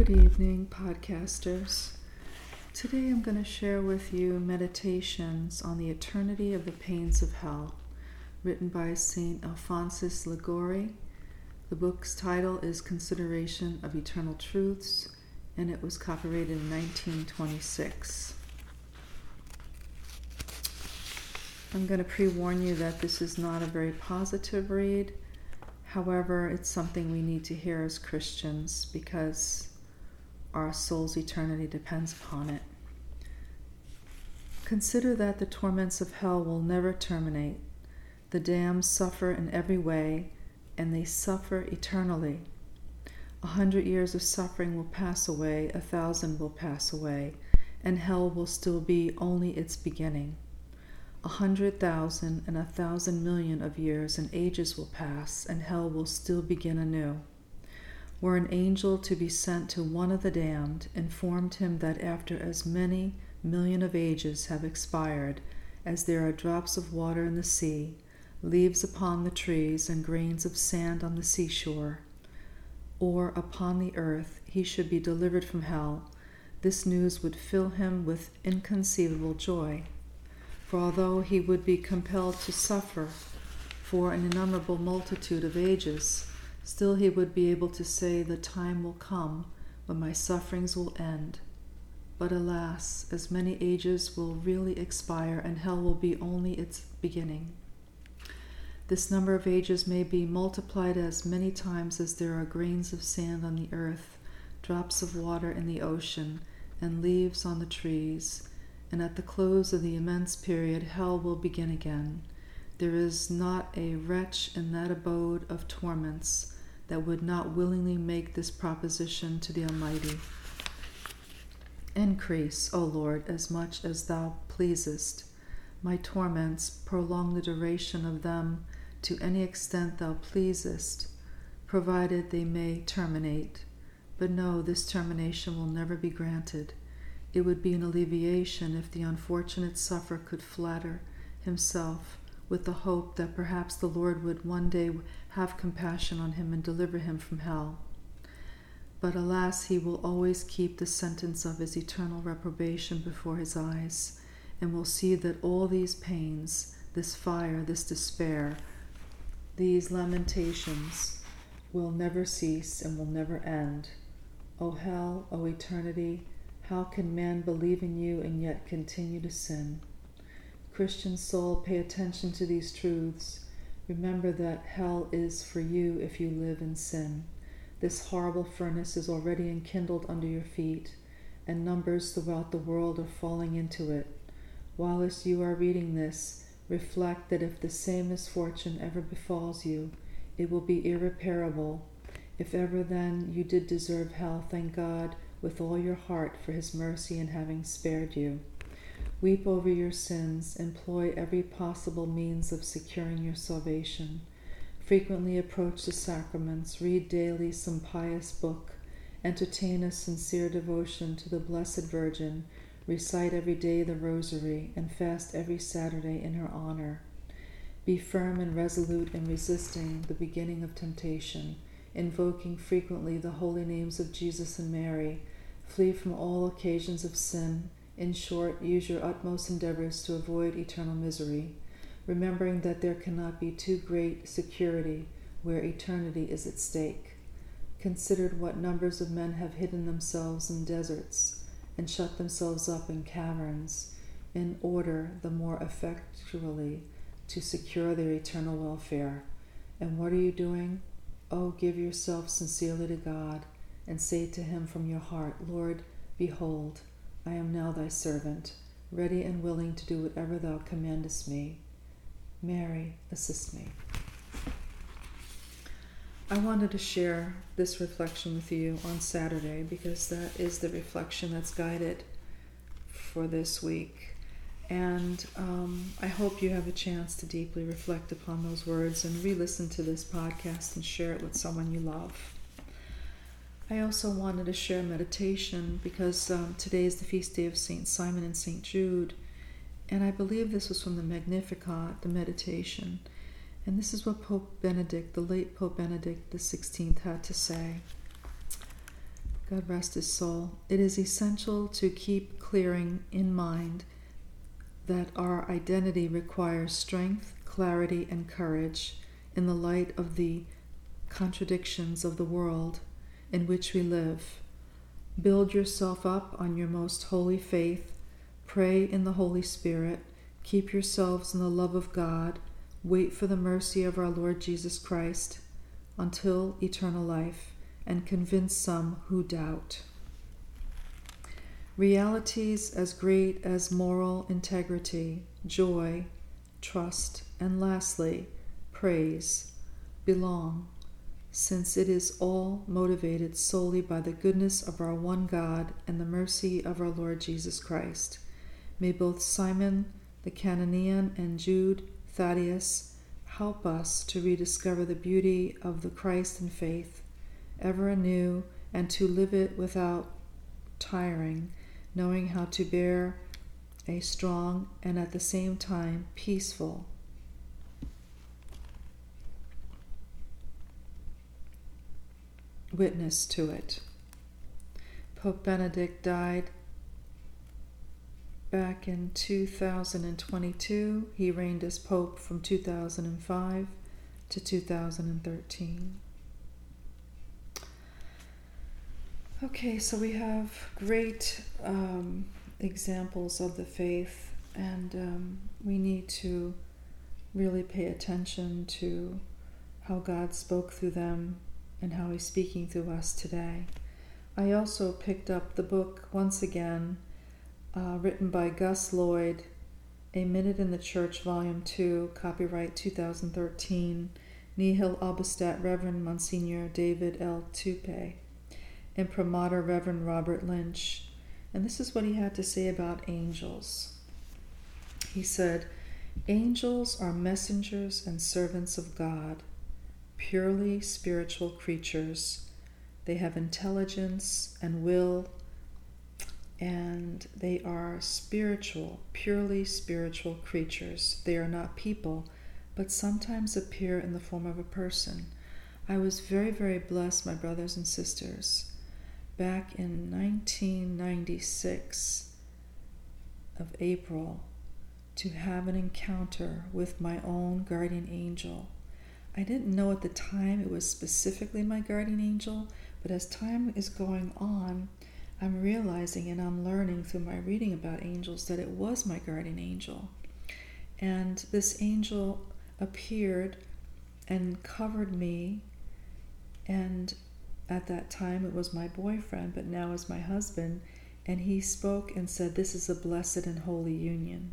Good evening, podcasters. Today I'm going to share with you meditations on the eternity of the pains of hell, written by St. Alphonsus Liguori. The book's title is Consideration of Eternal Truths, and it was copyrighted in 1926. I'm going to pre warn you that this is not a very positive read. However, it's something we need to hear as Christians because our soul's eternity depends upon it. Consider that the torments of hell will never terminate. The damned suffer in every way, and they suffer eternally. A hundred years of suffering will pass away, a thousand will pass away, and hell will still be only its beginning. A hundred thousand and a thousand million of years and ages will pass, and hell will still begin anew were an angel to be sent to one of the damned, informed him that after as many million of ages have expired as there are drops of water in the sea, leaves upon the trees, and grains of sand on the seashore, or upon the earth, he should be delivered from hell, this news would fill him with inconceivable joy. For although he would be compelled to suffer for an innumerable multitude of ages, Still, he would be able to say, The time will come when my sufferings will end. But alas, as many ages will really expire, and hell will be only its beginning. This number of ages may be multiplied as many times as there are grains of sand on the earth, drops of water in the ocean, and leaves on the trees. And at the close of the immense period, hell will begin again there is not a wretch in that abode of torments that would not willingly make this proposition to the Almighty. Increase, O Lord, as much as thou pleasest. My torments, prolong the duration of them to any extent thou pleasest, provided they may terminate. But no, this termination will never be granted. It would be an alleviation if the unfortunate sufferer could flatter himself with the hope that perhaps the Lord would one day have compassion on him and deliver him from hell. But alas, he will always keep the sentence of his eternal reprobation before his eyes, and will see that all these pains, this fire, this despair, these lamentations will never cease and will never end. O hell, O eternity, how can man believe in you and yet continue to sin? Christian soul, pay attention to these truths. Remember that hell is for you if you live in sin. This horrible furnace is already enkindled under your feet, and numbers throughout the world are falling into it. Whilst you are reading this, reflect that if the same misfortune ever befalls you, it will be irreparable. If ever then you did deserve hell, thank God with all your heart for his mercy in having spared you. Weep over your sins, employ every possible means of securing your salvation. Frequently approach the sacraments, read daily some pious book, entertain a sincere devotion to the Blessed Virgin, recite every day the Rosary, and fast every Saturday in her honor. Be firm and resolute in resisting the beginning of temptation, invoking frequently the holy names of Jesus and Mary. Flee from all occasions of sin in short, use your utmost endeavors to avoid eternal misery, remembering that there cannot be too great security where eternity is at stake. Considered what numbers of men have hidden themselves in deserts and shut themselves up in caverns in order the more effectually to secure their eternal welfare. And what are you doing? Oh, give yourself sincerely to God and say to Him from your heart, Lord, behold, I am now thy servant, ready and willing to do whatever thou commandest me. Mary, assist me. I wanted to share this reflection with you on Saturday because that is the reflection that's guided for this week. And um, I hope you have a chance to deeply reflect upon those words and re listen to this podcast and share it with someone you love. I also wanted to share meditation because um, today is the feast day of Saint Simon and Saint Jude, and I believe this was from the Magnificat, the meditation. And this is what Pope Benedict, the late Pope Benedict XVI, had to say God rest his soul, it is essential to keep clearing in mind that our identity requires strength, clarity, and courage in the light of the contradictions of the world in which we live. Build yourself up on your most holy faith, pray in the Holy Spirit, keep yourselves in the love of God, wait for the mercy of our Lord Jesus Christ until eternal life, and convince some who doubt. Realities as great as moral integrity, joy, trust, and lastly, praise belong since it is all motivated solely by the goodness of our one God and the mercy of our Lord Jesus Christ. May both Simon the Cananean and Jude Thaddeus help us to rediscover the beauty of the Christ and faith ever anew and to live it without tiring, knowing how to bear a strong and at the same time peaceful witness to it. Pope Benedict died back in 2022. He reigned as Pope from 2005 to 2013. Okay, so we have great um, examples of the faith, and um, we need to really pay attention to how God spoke through them and how He's speaking through us today. I also picked up the book once again, uh, written by Gus Lloyd, A Minute in the Church, Volume 2, copyright 2013, Nihil Obstat Reverend Monsignor David L. Toups, Imprimatur Reverend Robert Lynch. And this is what he had to say about angels. He said, Angels are messengers and servants of God purely spiritual creatures. They have intelligence and will, and they are spiritual, purely spiritual creatures. They are not people, but sometimes appear in the form of a person. I was very, very blessed, my brothers and sisters. Back in 1996 of April, to have an encounter with my own guardian angel I didn't know at the time it was specifically my guardian angel, but as time is going on, I'm realizing and I'm learning through my reading about angels that it was my guardian angel. And this angel appeared and covered me, and at that time it was my boyfriend, but now is my husband, and he spoke and said, This is a blessed and holy union.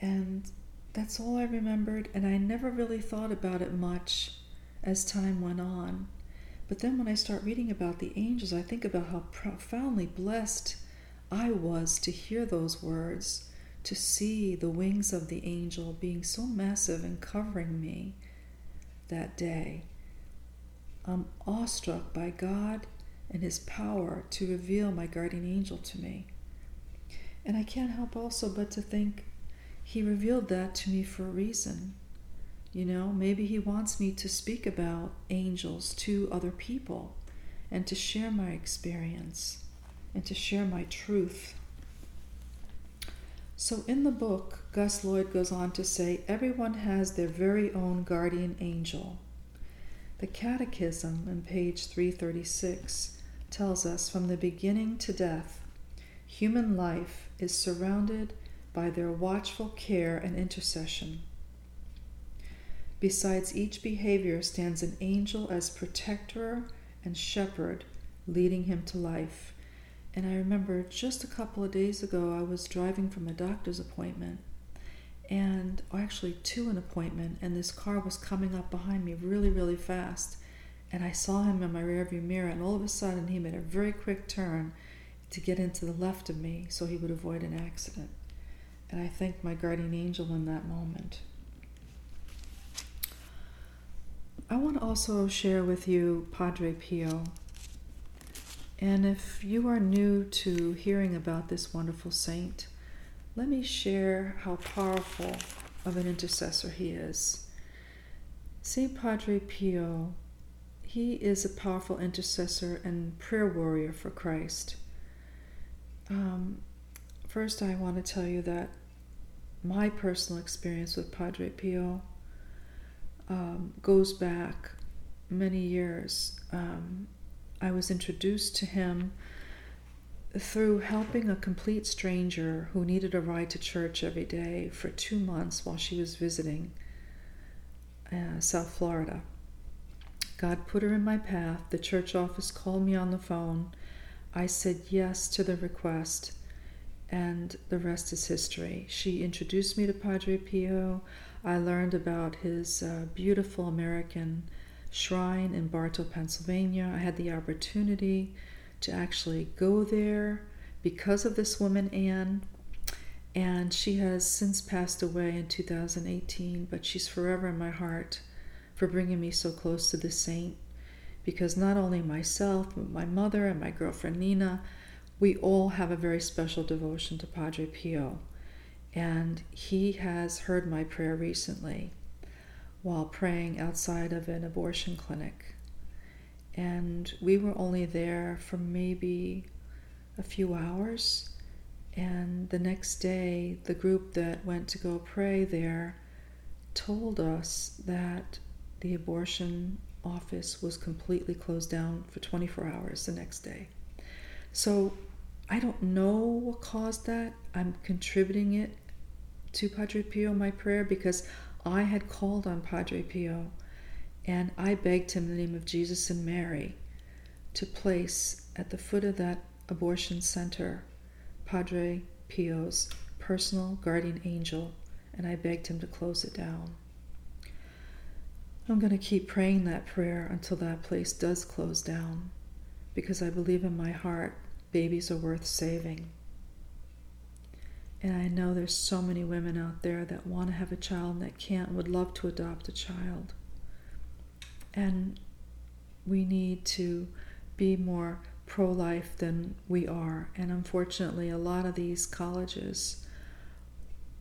And that's all I remembered, and I never really thought about it much as time went on. But then when I start reading about the angels, I think about how profoundly blessed I was to hear those words, to see the wings of the angel being so massive and covering me that day. I'm awestruck by God and His power to reveal my guardian angel to me. And I can't help also but to think he revealed that to me for a reason. You know, maybe He wants me to speak about angels to other people and to share my experience and to share my truth. So, in the book, Gus Lloyd goes on to say everyone has their very own guardian angel. The Catechism on page 336 tells us from the beginning to death, human life is surrounded by their watchful care and intercession. Besides each behavior stands an angel as protector and shepherd, leading him to life. And I remember just a couple of days ago, I was driving from a doctor's appointment, and oh, actually to an appointment, and this car was coming up behind me really, really fast. And I saw him in my rearview mirror, and all of a sudden, he made a very quick turn to get into the left of me so he would avoid an accident. And I thank my guardian angel in that moment. I want to also share with you Padre Pio. And if you are new to hearing about this wonderful saint, let me share how powerful of an intercessor he is. St. Padre Pio, he is a powerful intercessor and prayer warrior for Christ. Um, first, I want to tell you that my personal experience with Padre Pio um, goes back many years. Um, I was introduced to him through helping a complete stranger who needed a ride to church every day for two months while she was visiting uh, South Florida. God put her in my path. The church office called me on the phone. I said yes to the request, and the rest is history. She introduced me to Padre Pio. I learned about his uh, beautiful American shrine in Barto, Pennsylvania. I had the opportunity to actually go there because of this woman, Anne. And she has since passed away in 2018, but she's forever in my heart for bringing me so close to the saint. Because not only myself, but my mother and my girlfriend Nina, we all have a very special devotion to Padre Pio. And he has heard my prayer recently while praying outside of an abortion clinic and we were only there for maybe a few hours. And the next day, the group that went to go pray there told us that the abortion office was completely closed down for 24 hours the next day. So I don't know what caused that. I'm contributing it to Padre Pio, my prayer, because I had called on Padre Pio and I begged him in the name of Jesus and Mary to place at the foot of that abortion center Padre Pio's personal guardian angel, and I begged him to close it down. I'm going to keep praying that prayer until that place does close down because I believe in my heart babies are worth saving. And I know there's so many women out there that want to have a child and that can't, would love to adopt a child. And we need to be more pro life than we are. And unfortunately, a lot of these colleges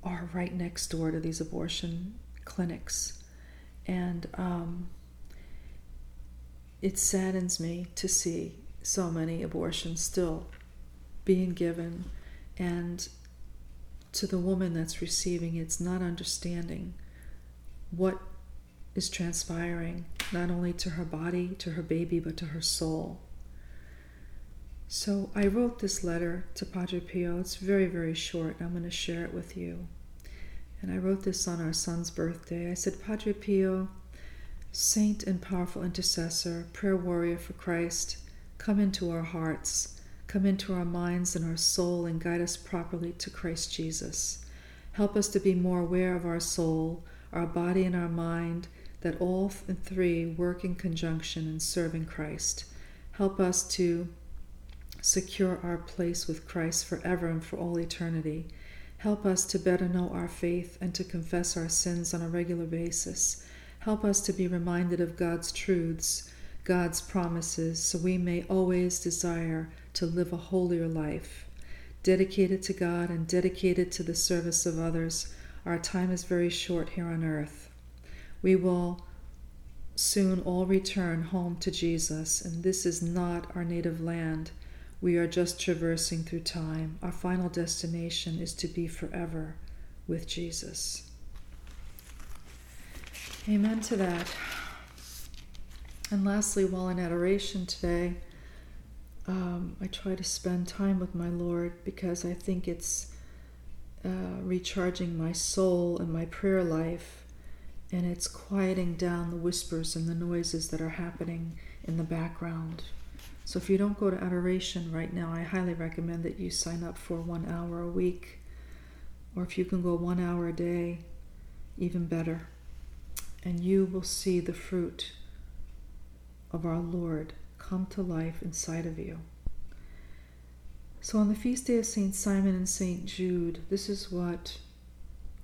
are right next door to these abortion clinics. And um, it saddens me to see so many abortions still being given. And to the woman that's receiving, it's not understanding what is transpiring, not only to her body, to her baby, but to her soul. So I wrote this letter to Padre Pio. It's very, very short. I'm going to share it with you. And I wrote this on our son's birthday. I said, Padre Pio, saint and powerful intercessor, prayer warrior for Christ, come into our hearts, come into our minds and our soul, and guide us properly to Christ Jesus. Help us to be more aware of our soul, our body, and our mind that all three work in conjunction in serving Christ. Help us to secure our place with Christ forever and for all eternity. Help us to better know our faith and to confess our sins on a regular basis. Help us to be reminded of God's truths, God's promises, so we may always desire to live a holier life. Dedicated to God and dedicated to the service of others, our time is very short here on earth. We will soon all return home to Jesus, and this is not our native land. We are just traversing through time. Our final destination is to be forever with Jesus. Amen to that. And lastly, while in adoration today, um, I try to spend time with my Lord because I think it's uh, recharging my soul and my prayer life and it's quieting down the whispers and the noises that are happening in the background. So if you don't go to adoration right now, I highly recommend that you sign up for one hour a week, or if you can go one hour a day, even better. And you will see the fruit of our Lord come to life inside of you. So on the feast day of St. Simon and St. Jude, this is what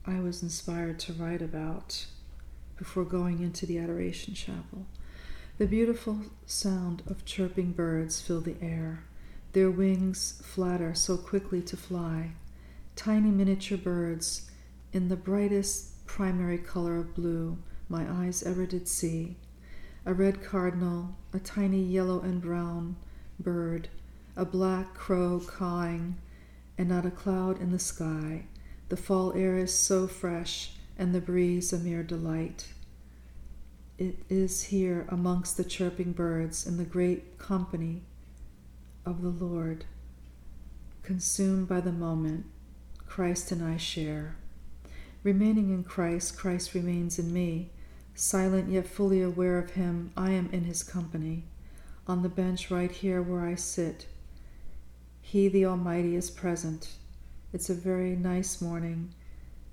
I was inspired to write about before going into the Adoration Chapel. The beautiful sound of chirping birds fill the air. Their wings flatter so quickly to fly. Tiny miniature birds in the brightest primary color of blue my eyes ever did see. A red cardinal, a tiny yellow and brown bird, a black crow cawing, and not a cloud in the sky. The fall air is so fresh, and the breeze a mere delight. It is here amongst the chirping birds in the great company of the Lord. Consumed by the moment, Christ and I share. Remaining in Christ, Christ remains in me. Silent yet fully aware of Him, I am in His company. On the bench right here where I sit, He, the Almighty, is present. It's a very nice morning,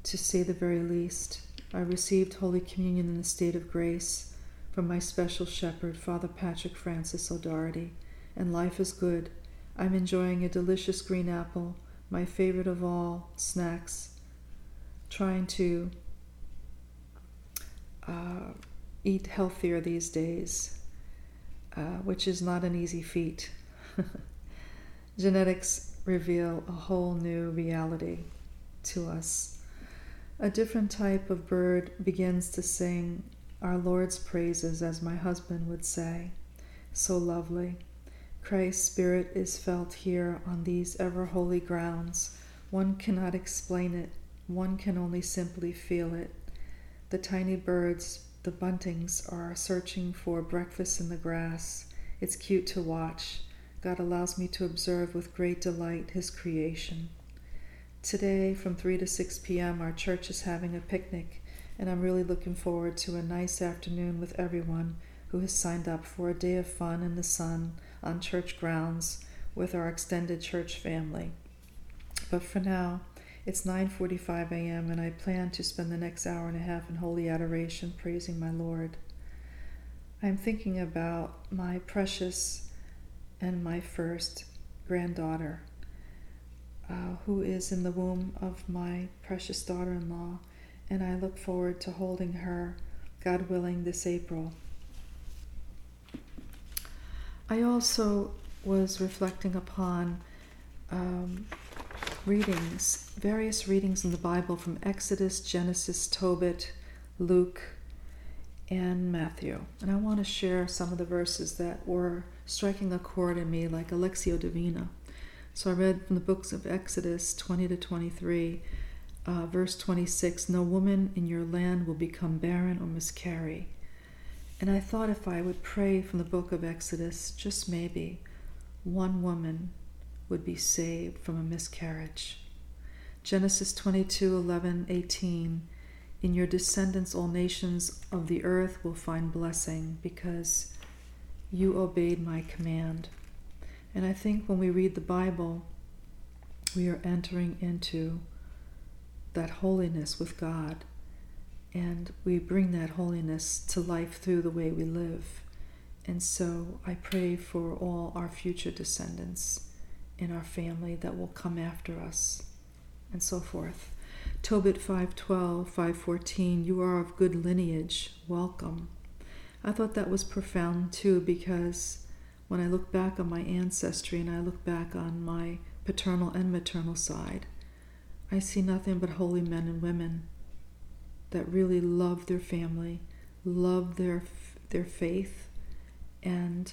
to say the very least. I received Holy Communion in the state of grace from my special shepherd, Father Patrick Francis O'Doherty, and life is good. I'm enjoying a delicious green apple, my favorite of all snacks, trying to uh, eat healthier these days, uh, which is not an easy feat. Genetics reveal a whole new reality to us. A different type of bird begins to sing our Lord's praises, as my husband would say. So lovely. Christ's Spirit is felt here on these ever holy grounds. One cannot explain it, one can only simply feel it. The tiny birds, the buntings, are searching for breakfast in the grass. It's cute to watch. God allows me to observe with great delight His creation. Today, from 3 to 6 p.m., our church is having a picnic, and I'm really looking forward to a nice afternoon with everyone who has signed up for a day of fun in the sun on church grounds with our extended church family. But for now, it's 9:45 a.m. and I plan to spend the next hour and a half in holy adoration praising my Lord. I'm thinking about my precious and my first granddaughter uh, who is in the womb of my precious daughter in law, and I look forward to holding her, God willing, this April. I also was reflecting upon um, readings, various readings in the Bible from Exodus, Genesis, Tobit, Luke, and Matthew. And I want to share some of the verses that were striking a chord in me like Lectio Divina. So I read from the books of Exodus 20 to 23, uh, verse 26 No woman in your land will become barren or miscarry. And I thought if I would pray from the book of Exodus, just maybe one woman would be saved from a miscarriage. Genesis 22 11, 18. In your descendants, all nations of the earth will find blessing because you obeyed my command. And I think when we read the Bible, we are entering into that holiness with God. And we bring that holiness to life through the way we live. And so I pray for all our future descendants in our family that will come after us and so forth. Tobit 512, 514, you are of good lineage, welcome. I thought that was profound too because when I look back on my ancestry and I look back on my paternal and maternal side, I see nothing but holy men and women that really love their family, love their their faith, and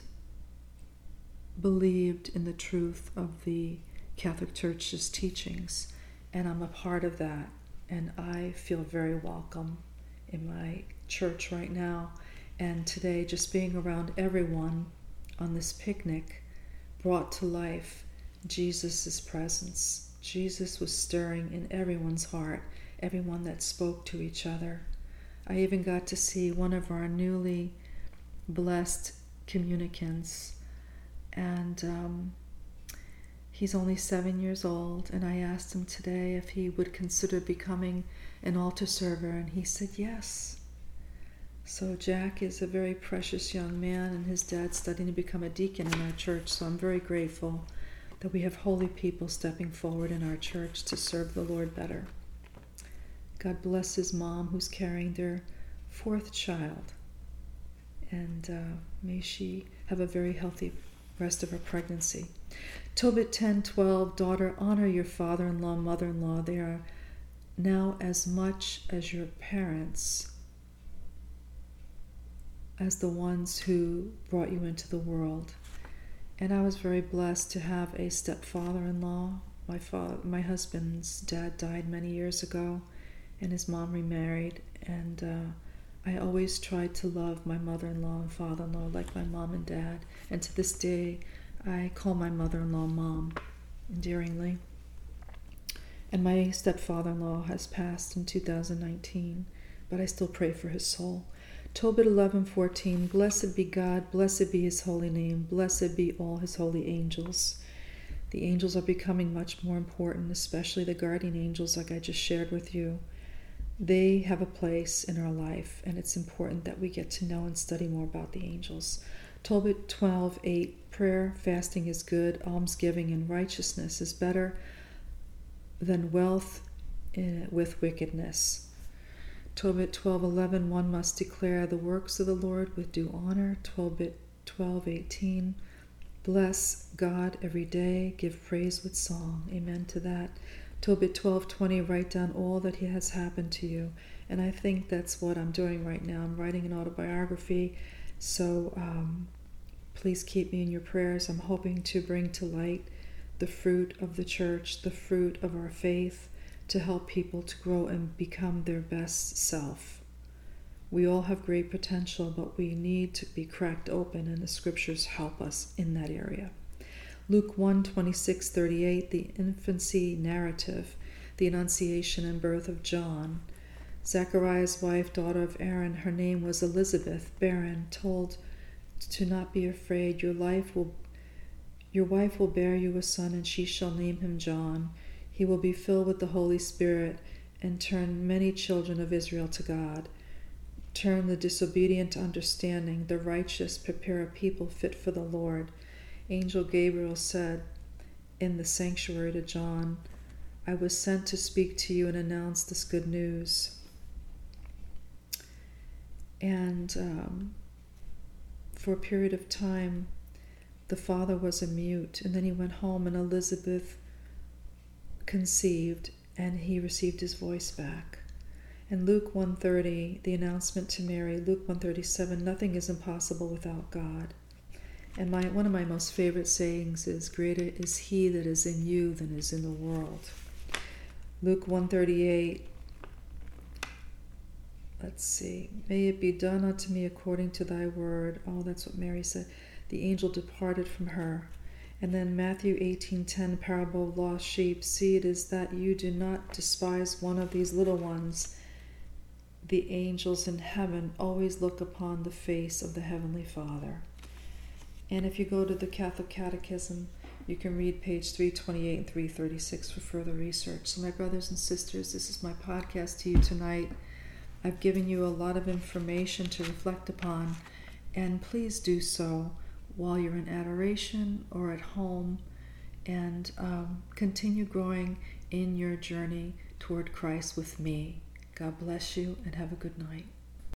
believed in the truth of the Catholic Church's teachings. And I'm a part of that, and I feel very welcome in my church right now. And today, just being around everyone on this picnic brought to life Jesus' presence. Jesus was stirring in everyone's heart, everyone that spoke to each other. I even got to see one of our newly blessed communicants, and um, he's only seven years old. And I asked him today if he would consider becoming an altar server, and he said yes. So Jack is a very precious young man, and his dad's studying to become a deacon in our church. So I'm very grateful that we have holy people stepping forward in our church to serve the Lord better. God bless his mom, who's carrying their fourth child, and uh, may she have a very healthy rest of her pregnancy. Tobit 10:12, daughter, honor your father-in-law, mother-in-law. They are now as much as your parents as the ones who brought you into the world. And I was very blessed to have a stepfather in law. My, father, my husband's dad died many years ago, and his mom remarried. And uh, I always tried to love my mother in law and father in law like my mom and dad. And to this day, I call my mother in law mom endearingly. And my stepfather in law has passed in 2019, but I still pray for his soul. Tobit 11:14 Blessed be God, blessed be his holy name, blessed be all his holy angels. The angels are becoming much more important, especially the guardian angels like I just shared with you. They have a place in our life and it's important that we get to know and study more about the angels. Tobit 12:8 Prayer, fasting is good, almsgiving and righteousness is better than wealth eh, with wickedness. Tobit 12:11 one must declare the works of the Lord with due honor. 12 12:18 bless God every day, give praise with song. Amen to that. Tobit 12:20 write down all that has happened to you. And I think that's what I'm doing right now. I'm writing an autobiography. So um, please keep me in your prayers. I'm hoping to bring to light the fruit of the church, the fruit of our faith, to help people to grow and become their best self. We all have great potential, but we need to be cracked open, and the scriptures help us in that area. Luke 1 26 38, the infancy narrative, the annunciation and birth of John. Zechariah's wife, daughter of Aaron, her name was Elizabeth, barren, told to not be afraid, your life will your wife will bear you a son, and she shall name him John. He will be filled with the Holy Spirit and turn many children of Israel to God. Turn the disobedient to understanding, the righteous prepare a people fit for the Lord. Angel Gabriel said in the sanctuary to John, I was sent to speak to you and announce this good news. And um, for a period of time, the father was a mute, and then he went home, and Elizabeth conceived, and he received his voice back. In Luke 130, the announcement to Mary, Luke 137, nothing is impossible without God. And my one of my most favorite sayings is greater is he that is in you than is in the world. Luke 138 Let's see. May it be done unto me according to thy word. Oh, that's what Mary said the angel departed from her. And then Matthew 18:10 parable of lost sheep, see it is that you do not despise one of these little ones. The angels in heaven always look upon the face of the heavenly Father. And if you go to the Catholic Catechism, you can read page 328 and 336 for further research. So, my brothers and sisters, this is my podcast to you tonight. I've given you a lot of information to reflect upon, and please do so while you're in adoration or at home and um, continue growing in your journey toward Christ with me. God bless you and have a good night.